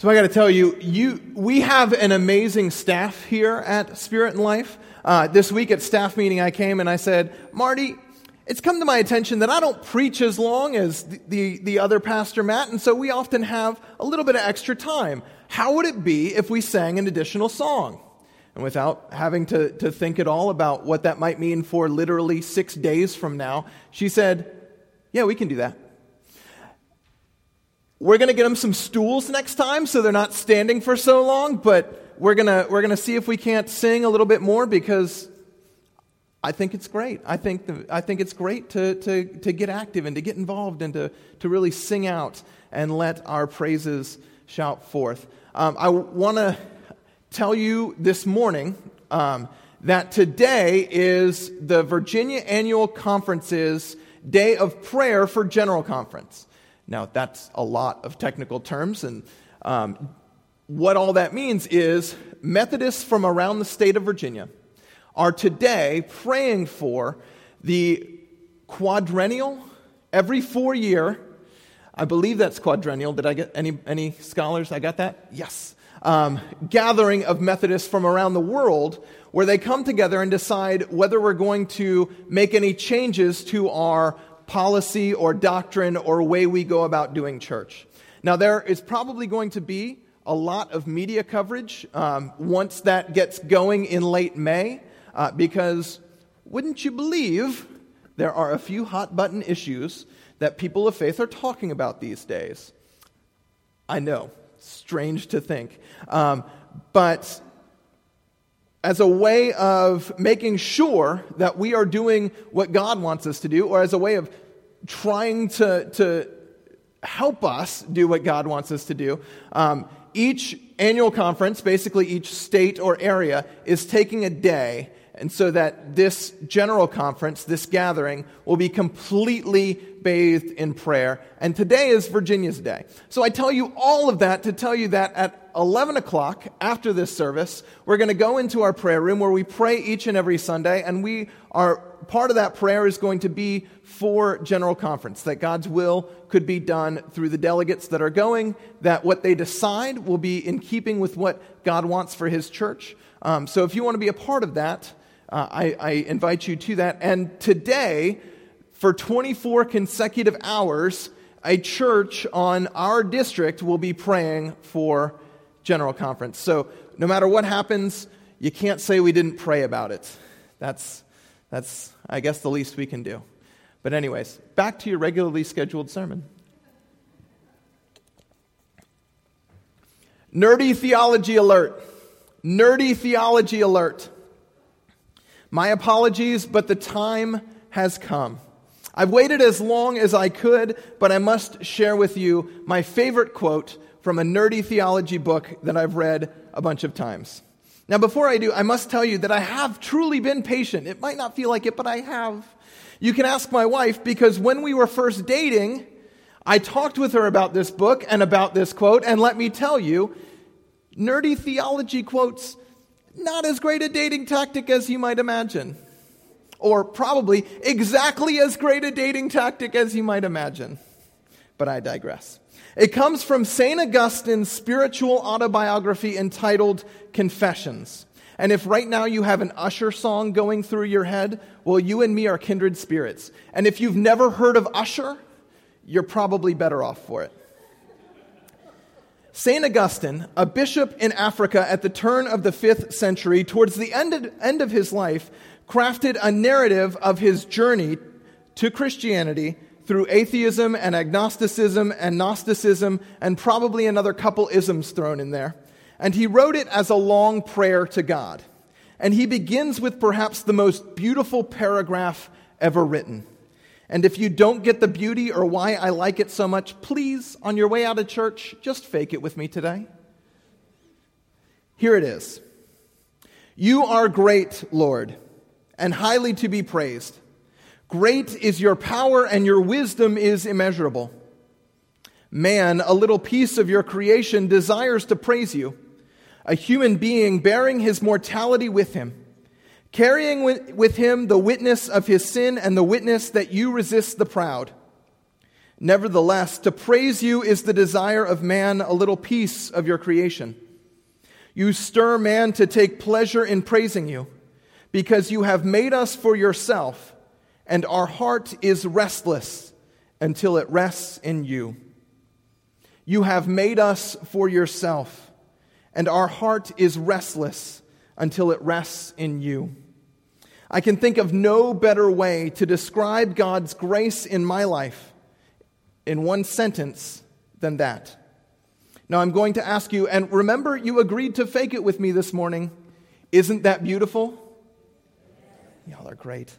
So I got to tell you, you, we have an amazing staff here at Spirit and Life. Uh, this week at staff meeting, I came and I said, Marty, it's come to my attention that I don't preach as long as the, the, the other pastor Matt, and so we often have a little bit of extra time. How would it be if we sang an additional song? And without having to, to think at all about what that might mean for literally six days from now, she said, Yeah, we can do that. We're going to get them some stools next time so they're not standing for so long, but we're going to we're going to see if we can't sing a little bit more because I think it's great. I think, the, I think it's great to, to, to get active and to get involved and to, to really sing out and let our praises shout forth. Um, I want to tell you this morning um, that today is the Virginia Annual Conference's day of prayer for General Conference. Now, that's a lot of technical terms, and um, what all that means is Methodists from around the state of Virginia are today praying for the quadrennial, every four year. I believe that's quadrennial. Did I get any, any scholars? I got that? Yes. Um, gathering of Methodists from around the world where they come together and decide whether we're going to make any changes to our policy or doctrine or way we go about doing church. Now, there is probably going to be a lot of media coverage um, once that gets going in late May, uh, because wouldn't you believe there are a few hot button issues that people of faith are talking about these days? I know, strange to think. Um, but as a way of making sure that we are doing what God wants us to do, or as a way of trying to, to help us do what God wants us to do, um, each annual conference, basically each state or area, is taking a day and so that this general conference, this gathering, will be completely bathed in prayer. And today is Virginia's day. So I tell you all of that to tell you that at 11 o'clock after this service, we're going to go into our prayer room where we pray each and every Sunday. And we are, part of that prayer is going to be for General Conference, that God's will could be done through the delegates that are going, that what they decide will be in keeping with what God wants for His church. Um, so if you want to be a part of that, uh, I, I invite you to that. And today, for 24 consecutive hours, a church on our district will be praying for General Conference. So no matter what happens, you can't say we didn't pray about it. That's, that's I guess, the least we can do. But, anyways, back to your regularly scheduled sermon. Nerdy theology alert. Nerdy theology alert. My apologies, but the time has come. I've waited as long as I could, but I must share with you my favorite quote from a nerdy theology book that I've read a bunch of times. Now, before I do, I must tell you that I have truly been patient. It might not feel like it, but I have. You can ask my wife because when we were first dating, I talked with her about this book and about this quote, and let me tell you, nerdy theology quotes not as great a dating tactic as you might imagine. Or probably exactly as great a dating tactic as you might imagine. But I digress. It comes from St. Augustine's spiritual autobiography entitled Confessions. And if right now you have an Usher song going through your head, well, you and me are kindred spirits. And if you've never heard of Usher, you're probably better off for it. St. Augustine, a bishop in Africa at the turn of the fifth century, towards the end of, end of his life, crafted a narrative of his journey to Christianity through atheism and agnosticism and Gnosticism and probably another couple isms thrown in there. And he wrote it as a long prayer to God. And he begins with perhaps the most beautiful paragraph ever written. And if you don't get the beauty or why I like it so much, please, on your way out of church, just fake it with me today. Here it is You are great, Lord, and highly to be praised. Great is your power, and your wisdom is immeasurable. Man, a little piece of your creation, desires to praise you, a human being bearing his mortality with him carrying with him the witness of his sin and the witness that you resist the proud. Nevertheless, to praise you is the desire of man, a little piece of your creation. You stir man to take pleasure in praising you, because you have made us for yourself, and our heart is restless until it rests in you. You have made us for yourself, and our heart is restless until it rests in you. I can think of no better way to describe God's grace in my life in one sentence than that. Now I'm going to ask you, and remember, you agreed to fake it with me this morning. Isn't that beautiful? Y'all are great.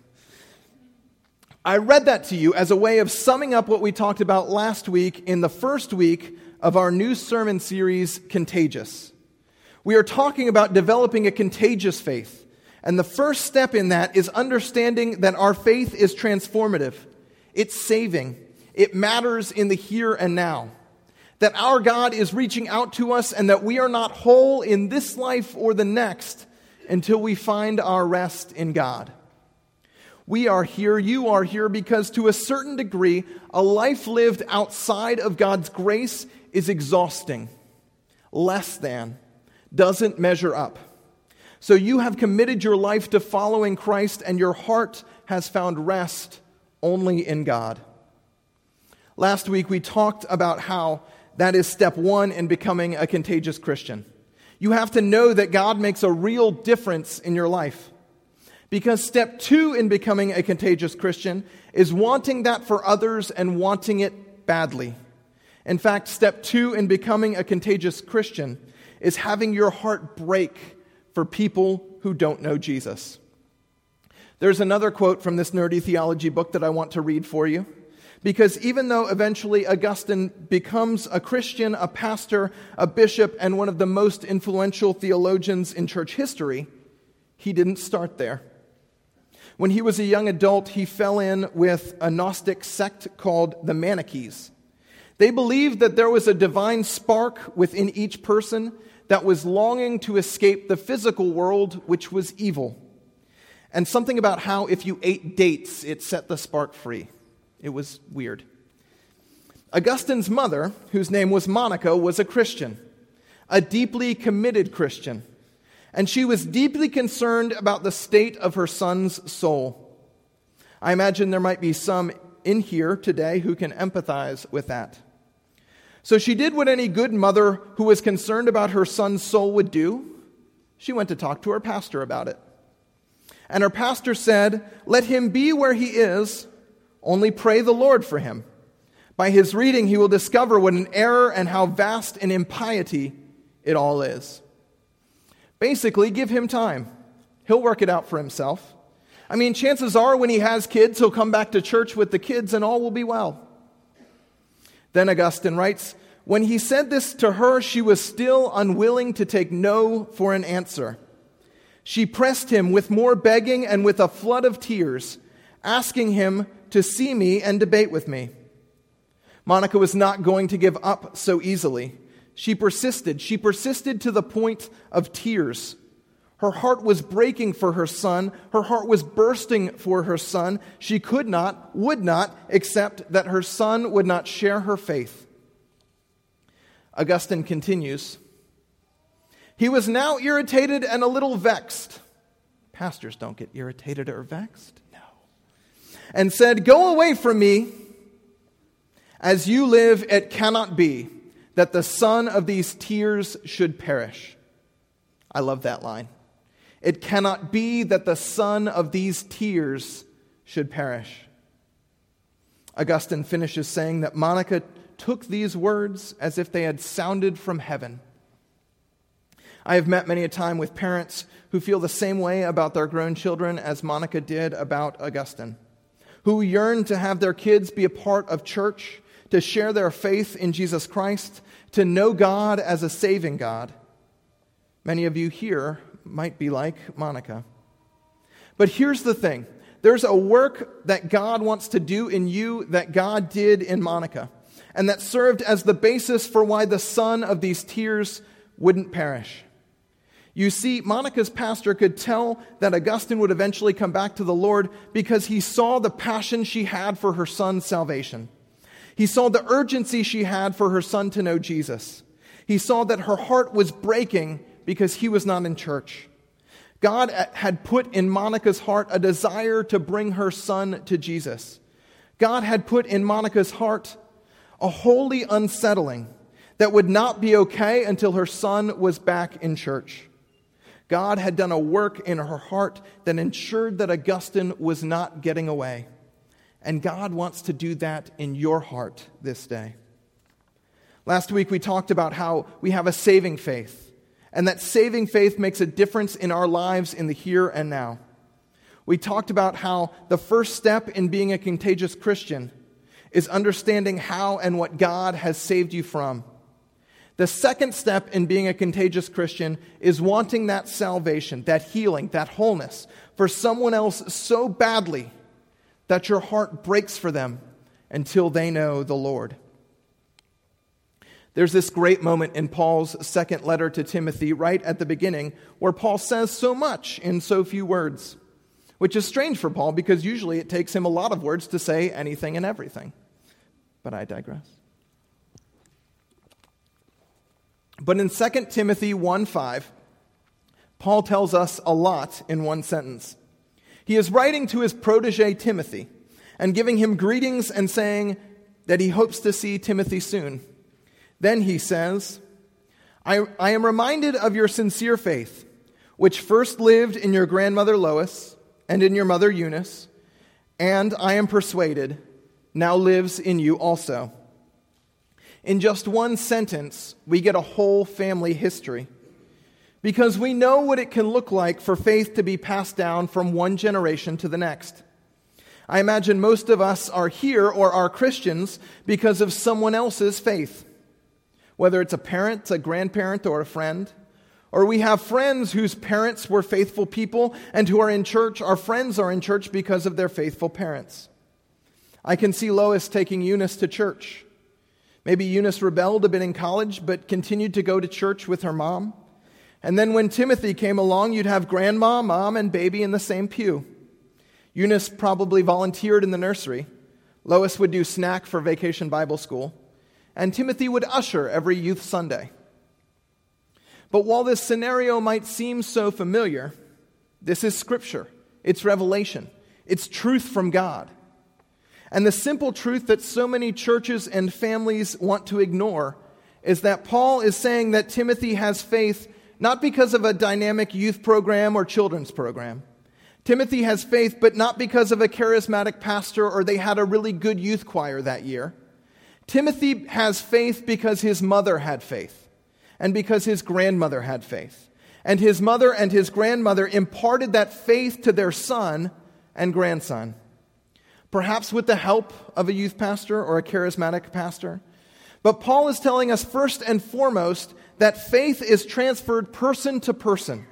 I read that to you as a way of summing up what we talked about last week in the first week of our new sermon series, Contagious. We are talking about developing a contagious faith. And the first step in that is understanding that our faith is transformative, it's saving, it matters in the here and now. That our God is reaching out to us and that we are not whole in this life or the next until we find our rest in God. We are here, you are here, because to a certain degree, a life lived outside of God's grace is exhausting, less than, doesn't measure up. So you have committed your life to following Christ, and your heart has found rest only in God. Last week, we talked about how that is step one in becoming a contagious Christian. You have to know that God makes a real difference in your life. Because step two in becoming a contagious Christian is wanting that for others and wanting it badly. In fact, step two in becoming a contagious Christian is having your heart break for people who don't know Jesus. There's another quote from this nerdy theology book that I want to read for you. Because even though eventually Augustine becomes a Christian, a pastor, a bishop, and one of the most influential theologians in church history, he didn't start there. When he was a young adult, he fell in with a Gnostic sect called the Manichees. They believed that there was a divine spark within each person that was longing to escape the physical world, which was evil. And something about how if you ate dates, it set the spark free. It was weird. Augustine's mother, whose name was Monica, was a Christian, a deeply committed Christian, and she was deeply concerned about the state of her son's soul. I imagine there might be some in here today who can empathize with that. So she did what any good mother who was concerned about her son's soul would do. She went to talk to her pastor about it. And her pastor said, Let him be where he is only pray the Lord for him. By his reading, he will discover what an error and how vast an impiety it all is. Basically, give him time. He'll work it out for himself. I mean, chances are when he has kids, he'll come back to church with the kids and all will be well. Then Augustine writes When he said this to her, she was still unwilling to take no for an answer. She pressed him with more begging and with a flood of tears, asking him to see me and debate with me. Monica was not going to give up so easily. She persisted. She persisted to the point of tears. Her heart was breaking for her son. Her heart was bursting for her son. She could not, would not accept that her son would not share her faith. Augustine continues He was now irritated and a little vexed. Pastors don't get irritated or vexed no. and said, Go away from me. As you live, it cannot be that the son of these tears should perish. I love that line. It cannot be that the son of these tears should perish. Augustine finishes saying that Monica took these words as if they had sounded from heaven. I have met many a time with parents who feel the same way about their grown children as Monica did about Augustine who yearn to have their kids be a part of church, to share their faith in Jesus Christ, to know God as a saving God. Many of you here might be like Monica. But here's the thing there's a work that God wants to do in you that God did in Monica, and that served as the basis for why the son of these tears wouldn't perish. You see, Monica's pastor could tell that Augustine would eventually come back to the Lord because he saw the passion she had for her son's salvation. He saw the urgency she had for her son to know Jesus. He saw that her heart was breaking because he was not in church. God had put in Monica's heart a desire to bring her son to Jesus. God had put in Monica's heart a holy unsettling that would not be okay until her son was back in church. God had done a work in her heart that ensured that Augustine was not getting away. And God wants to do that in your heart this day. Last week we talked about how we have a saving faith, and that saving faith makes a difference in our lives in the here and now. We talked about how the first step in being a contagious Christian is understanding how and what God has saved you from. The second step in being a contagious Christian is wanting that salvation, that healing, that wholeness for someone else so badly that your heart breaks for them until they know the Lord. There's this great moment in Paul's second letter to Timothy, right at the beginning, where Paul says so much in so few words, which is strange for Paul because usually it takes him a lot of words to say anything and everything. But I digress. But in 2 Timothy 1 5, Paul tells us a lot in one sentence. He is writing to his protege Timothy and giving him greetings and saying that he hopes to see Timothy soon. Then he says, I, I am reminded of your sincere faith, which first lived in your grandmother Lois and in your mother Eunice, and I am persuaded now lives in you also. In just one sentence, we get a whole family history because we know what it can look like for faith to be passed down from one generation to the next. I imagine most of us are here or are Christians because of someone else's faith, whether it's a parent, a grandparent, or a friend. Or we have friends whose parents were faithful people and who are in church. Our friends are in church because of their faithful parents. I can see Lois taking Eunice to church. Maybe Eunice rebelled a bit in college, but continued to go to church with her mom. And then when Timothy came along, you'd have grandma, mom, and baby in the same pew. Eunice probably volunteered in the nursery. Lois would do snack for vacation Bible school. And Timothy would usher every youth Sunday. But while this scenario might seem so familiar, this is scripture. It's revelation. It's truth from God. And the simple truth that so many churches and families want to ignore is that Paul is saying that Timothy has faith not because of a dynamic youth program or children's program. Timothy has faith, but not because of a charismatic pastor or they had a really good youth choir that year. Timothy has faith because his mother had faith and because his grandmother had faith. And his mother and his grandmother imparted that faith to their son and grandson perhaps with the help of a youth pastor or a charismatic pastor. But Paul is telling us first and foremost that faith is transferred person to person,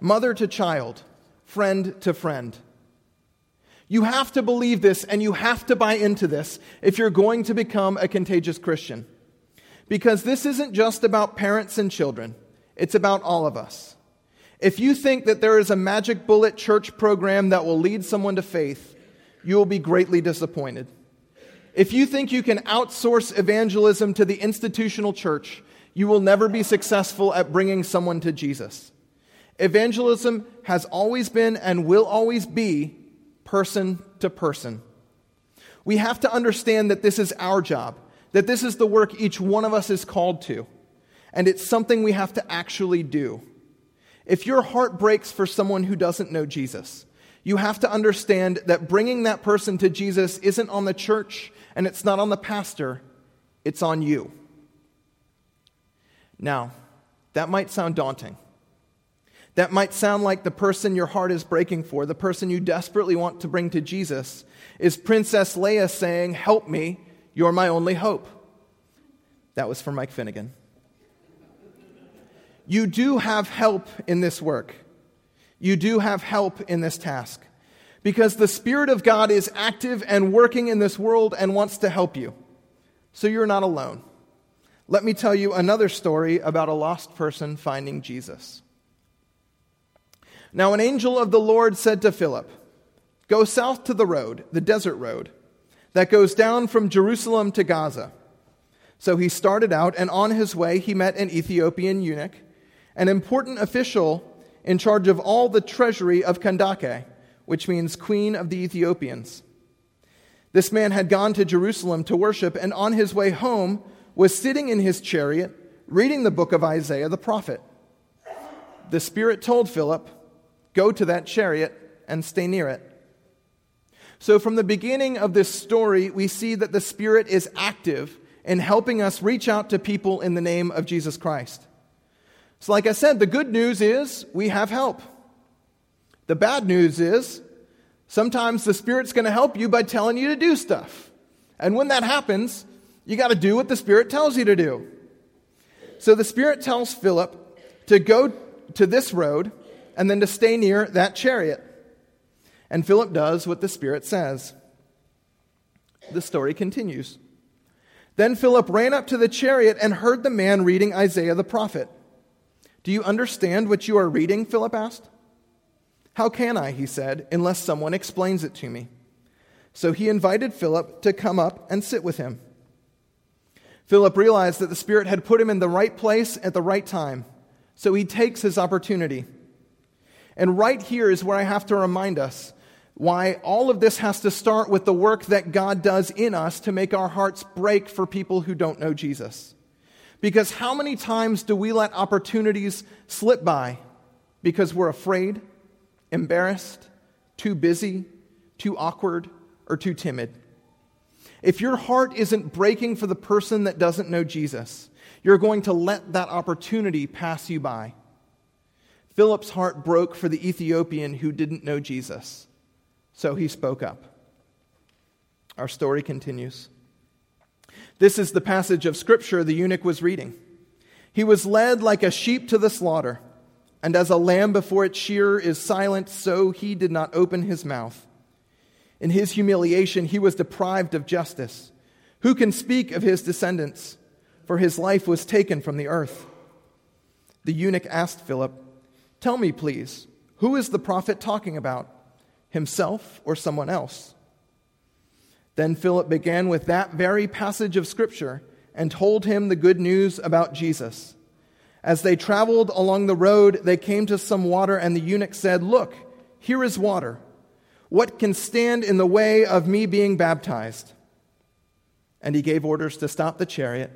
mother to child, friend to friend. You have to believe this and you have to buy into this if you're going to become a contagious Christian. Because this isn't just about parents and children, it's about all of us. If you think that there is a magic bullet church program that will lead someone to faith, you will be greatly disappointed. If you think you can outsource evangelism to the institutional church, you will never be successful at bringing someone to Jesus. Evangelism has always been and will always be person to person. We have to understand that this is our job, that this is the work each one of us is called to, and it's something we have to actually do. If your heart breaks for someone who doesn't know Jesus, you have to understand that bringing that person to Jesus isn't on the church and it's not on the pastor, it's on you. Now, that might sound daunting. That might sound like the person your heart is breaking for, the person you desperately want to bring to Jesus, is Princess Leia saying, Help me, you're my only hope. That was for Mike Finnegan. You do have help in this work you do have help in this task because the Spirit of God is active and working in this world and wants to help you. So you're not alone. Let me tell you another story about a lost person finding Jesus. Now, an angel of the Lord said to Philip, Go south to the road, the desert road, that goes down from Jerusalem to Gaza. So he started out, and on his way, he met an Ethiopian eunuch, an important official in charge of all the treasury of Kandake, which means queen of the Ethiopians. This man had gone to Jerusalem to worship, and on his way home was sitting in his chariot reading the book of Isaiah the prophet. The Spirit told Philip, Go to that chariot and stay near it. So, from the beginning of this story, we see that the Spirit is active in helping us reach out to people in the name of Jesus Christ. So, like I said, the good news is we have help. The bad news is sometimes the Spirit's going to help you by telling you to do stuff. And when that happens, you got to do what the Spirit tells you to do. So the Spirit tells Philip to go to this road and then to stay near that chariot. And Philip does what the Spirit says. The story continues. Then Philip ran up to the chariot and heard the man reading Isaiah the prophet. Do you understand what you are reading? Philip asked. How can I, he said, unless someone explains it to me? So he invited Philip to come up and sit with him. Philip realized that the Spirit had put him in the right place at the right time, so he takes his opportunity. And right here is where I have to remind us why all of this has to start with the work that God does in us to make our hearts break for people who don't know Jesus. Because how many times do we let opportunities slip by because we're afraid, embarrassed, too busy, too awkward, or too timid? If your heart isn't breaking for the person that doesn't know Jesus, you're going to let that opportunity pass you by. Philip's heart broke for the Ethiopian who didn't know Jesus. So he spoke up. Our story continues. This is the passage of Scripture the eunuch was reading. He was led like a sheep to the slaughter, and as a lamb before its shearer is silent, so he did not open his mouth. In his humiliation, he was deprived of justice. Who can speak of his descendants? For his life was taken from the earth. The eunuch asked Philip, Tell me, please, who is the prophet talking about? himself or someone else. Then Philip began with that very passage of Scripture and told him the good news about Jesus. As they traveled along the road, they came to some water, and the eunuch said, Look, here is water. What can stand in the way of me being baptized? And he gave orders to stop the chariot.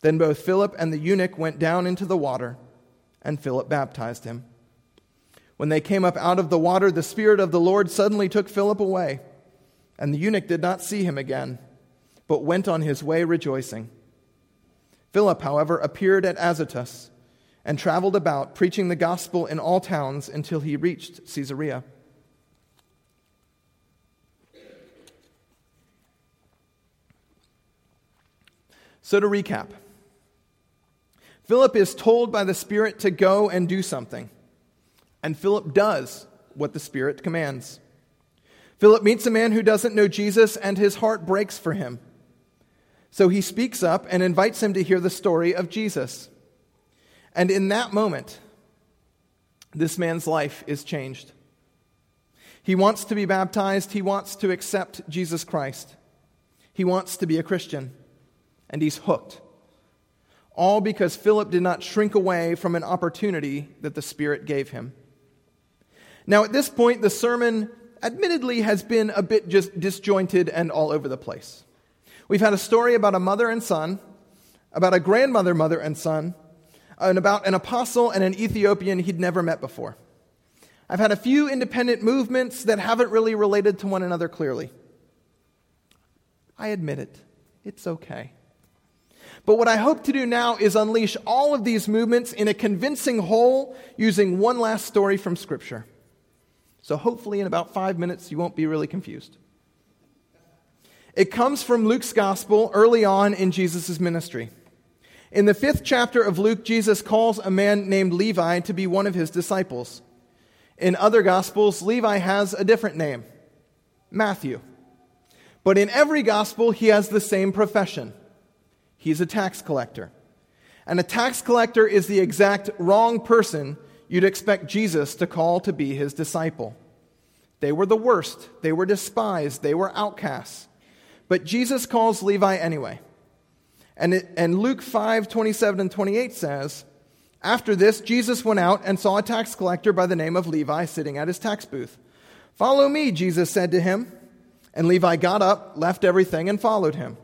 Then both Philip and the eunuch went down into the water, and Philip baptized him. When they came up out of the water, the Spirit of the Lord suddenly took Philip away, and the eunuch did not see him again, but went on his way rejoicing. Philip, however, appeared at Azotus and traveled about, preaching the gospel in all towns until he reached Caesarea. So, to recap, Philip is told by the Spirit to go and do something. And Philip does what the Spirit commands. Philip meets a man who doesn't know Jesus, and his heart breaks for him. So he speaks up and invites him to hear the story of Jesus. And in that moment, this man's life is changed. He wants to be baptized, he wants to accept Jesus Christ, he wants to be a Christian, and he's hooked. All because Philip did not shrink away from an opportunity that the Spirit gave him. Now, at this point, the sermon admittedly has been a bit just disjointed and all over the place. We've had a story about a mother and son, about a grandmother, mother and son, and about an apostle and an Ethiopian he'd never met before. I've had a few independent movements that haven't really related to one another clearly. I admit it. It's okay. But what I hope to do now is unleash all of these movements in a convincing whole using one last story from Scripture. So hopefully, in about five minutes, you won't be really confused. It comes from Luke's gospel early on in Jesus' ministry. In the fifth chapter of Luke, Jesus calls a man named Levi to be one of his disciples. In other gospels, Levi has a different name Matthew. But in every gospel, he has the same profession he's a tax collector. And a tax collector is the exact wrong person you'd expect Jesus to call to be his disciple. They were the worst, they were despised, they were outcasts. But Jesus calls Levi anyway. And, it, and Luke 5 27 and 28 says, After this, Jesus went out and saw a tax collector by the name of Levi sitting at his tax booth. Follow me, Jesus said to him. And Levi got up, left everything, and followed him.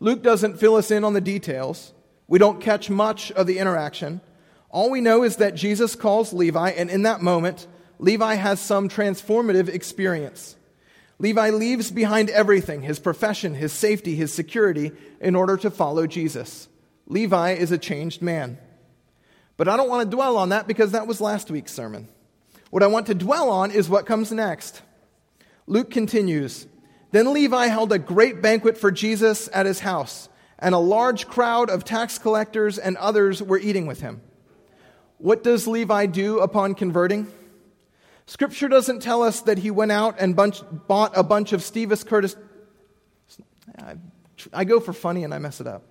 Luke doesn't fill us in on the details. We don't catch much of the interaction. All we know is that Jesus calls Levi, and in that moment, Levi has some transformative experience. Levi leaves behind everything his profession, his safety, his security in order to follow Jesus. Levi is a changed man. But I don't want to dwell on that because that was last week's sermon. What I want to dwell on is what comes next. Luke continues Then Levi held a great banquet for Jesus at his house, and a large crowd of tax collectors and others were eating with him. What does Levi do upon converting? Scripture doesn't tell us that he went out and bunch, bought a bunch of Stevis Curtis. I, I go for funny and I mess it up.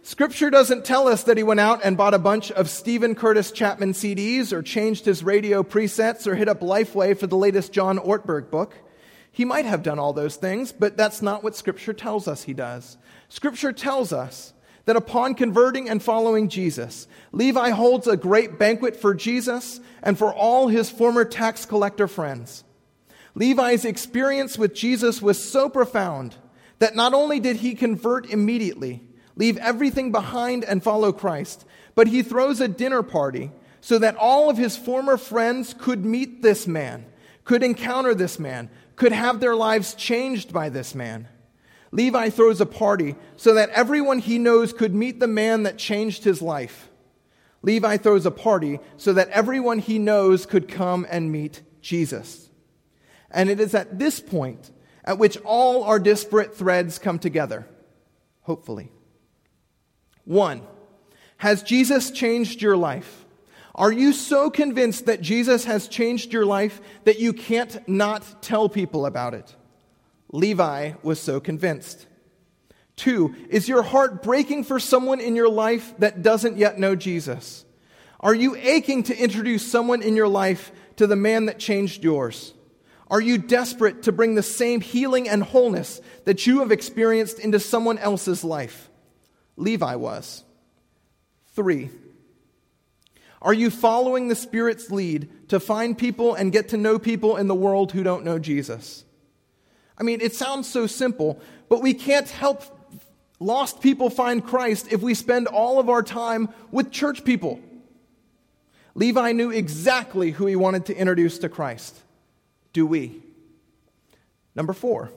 Scripture doesn't tell us that he went out and bought a bunch of Steven Curtis Chapman CDs or changed his radio presets or hit up Lifeway for the latest John Ortberg book. He might have done all those things, but that's not what Scripture tells us he does. Scripture tells us that upon converting and following Jesus, Levi holds a great banquet for Jesus and for all his former tax collector friends. Levi's experience with Jesus was so profound that not only did he convert immediately, leave everything behind and follow Christ, but he throws a dinner party so that all of his former friends could meet this man, could encounter this man, could have their lives changed by this man. Levi throws a party so that everyone he knows could meet the man that changed his life. Levi throws a party so that everyone he knows could come and meet Jesus. And it is at this point at which all our disparate threads come together, hopefully. One, has Jesus changed your life? Are you so convinced that Jesus has changed your life that you can't not tell people about it? Levi was so convinced. Two, is your heart breaking for someone in your life that doesn't yet know Jesus? Are you aching to introduce someone in your life to the man that changed yours? Are you desperate to bring the same healing and wholeness that you have experienced into someone else's life? Levi was. Three, are you following the Spirit's lead to find people and get to know people in the world who don't know Jesus? I mean, it sounds so simple, but we can't help lost people find Christ if we spend all of our time with church people. Levi knew exactly who he wanted to introduce to Christ. Do we? Number four,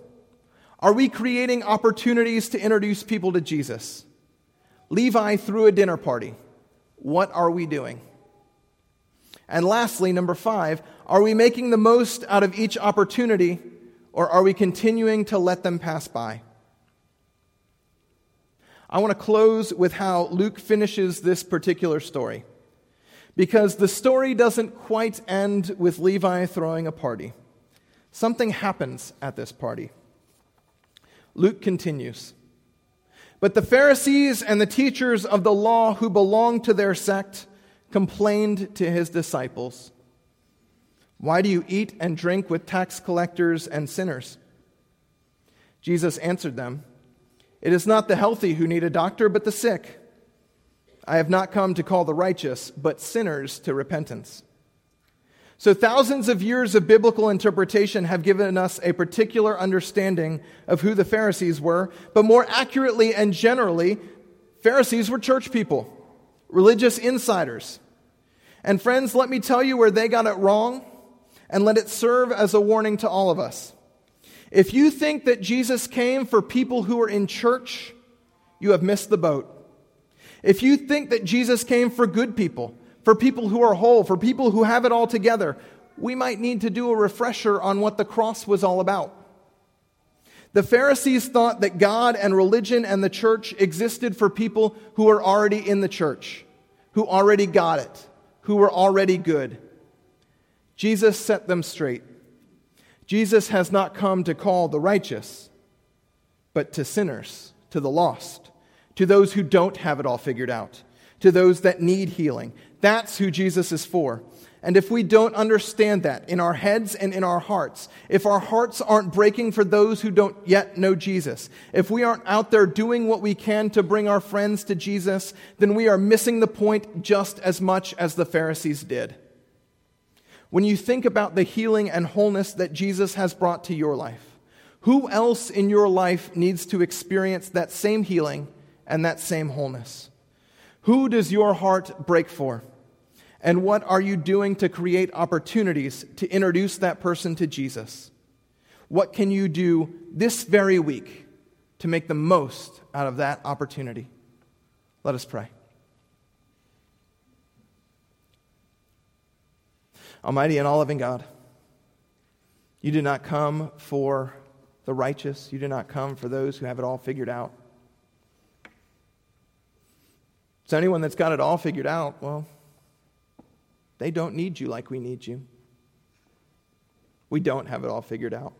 are we creating opportunities to introduce people to Jesus? Levi threw a dinner party. What are we doing? And lastly, number five, are we making the most out of each opportunity or are we continuing to let them pass by? I want to close with how Luke finishes this particular story. Because the story doesn't quite end with Levi throwing a party. Something happens at this party. Luke continues. But the Pharisees and the teachers of the law who belonged to their sect complained to his disciples. Why do you eat and drink with tax collectors and sinners? Jesus answered them, It is not the healthy who need a doctor, but the sick. I have not come to call the righteous, but sinners to repentance. So, thousands of years of biblical interpretation have given us a particular understanding of who the Pharisees were, but more accurately and generally, Pharisees were church people, religious insiders. And, friends, let me tell you where they got it wrong and let it serve as a warning to all of us. If you think that Jesus came for people who are in church, you have missed the boat. If you think that Jesus came for good people, for people who are whole, for people who have it all together, we might need to do a refresher on what the cross was all about. The Pharisees thought that God and religion and the church existed for people who were already in the church, who already got it, who were already good. Jesus set them straight. Jesus has not come to call the righteous, but to sinners, to the lost, to those who don't have it all figured out, to those that need healing. That's who Jesus is for. And if we don't understand that in our heads and in our hearts, if our hearts aren't breaking for those who don't yet know Jesus, if we aren't out there doing what we can to bring our friends to Jesus, then we are missing the point just as much as the Pharisees did. When you think about the healing and wholeness that Jesus has brought to your life, who else in your life needs to experience that same healing and that same wholeness? Who does your heart break for? And what are you doing to create opportunities to introduce that person to Jesus? What can you do this very week to make the most out of that opportunity? Let us pray. Almighty and all loving God, you do not come for the righteous, you do not come for those who have it all figured out. So, anyone that's got it all figured out, well, they don't need you like we need you. We don't have it all figured out.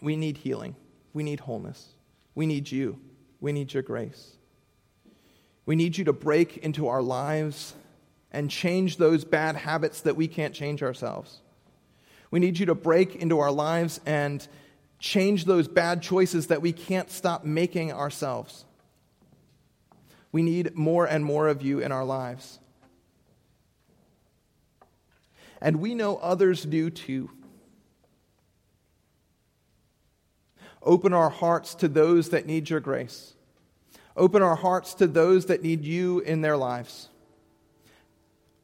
We need healing. We need wholeness. We need you. We need your grace. We need you to break into our lives and change those bad habits that we can't change ourselves. We need you to break into our lives and change those bad choices that we can't stop making ourselves. We need more and more of you in our lives and we know others do too. Open our hearts to those that need your grace. Open our hearts to those that need you in their lives.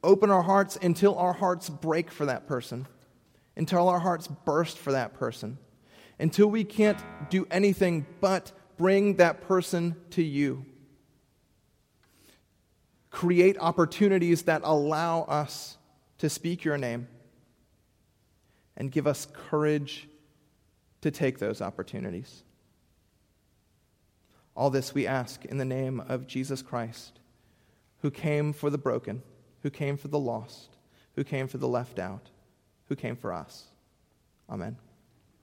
Open our hearts until our hearts break for that person, until our hearts burst for that person, until we can't do anything but bring that person to you. Create opportunities that allow us to speak your name and give us courage to take those opportunities. All this we ask in the name of Jesus Christ, who came for the broken, who came for the lost, who came for the left out, who came for us. Amen.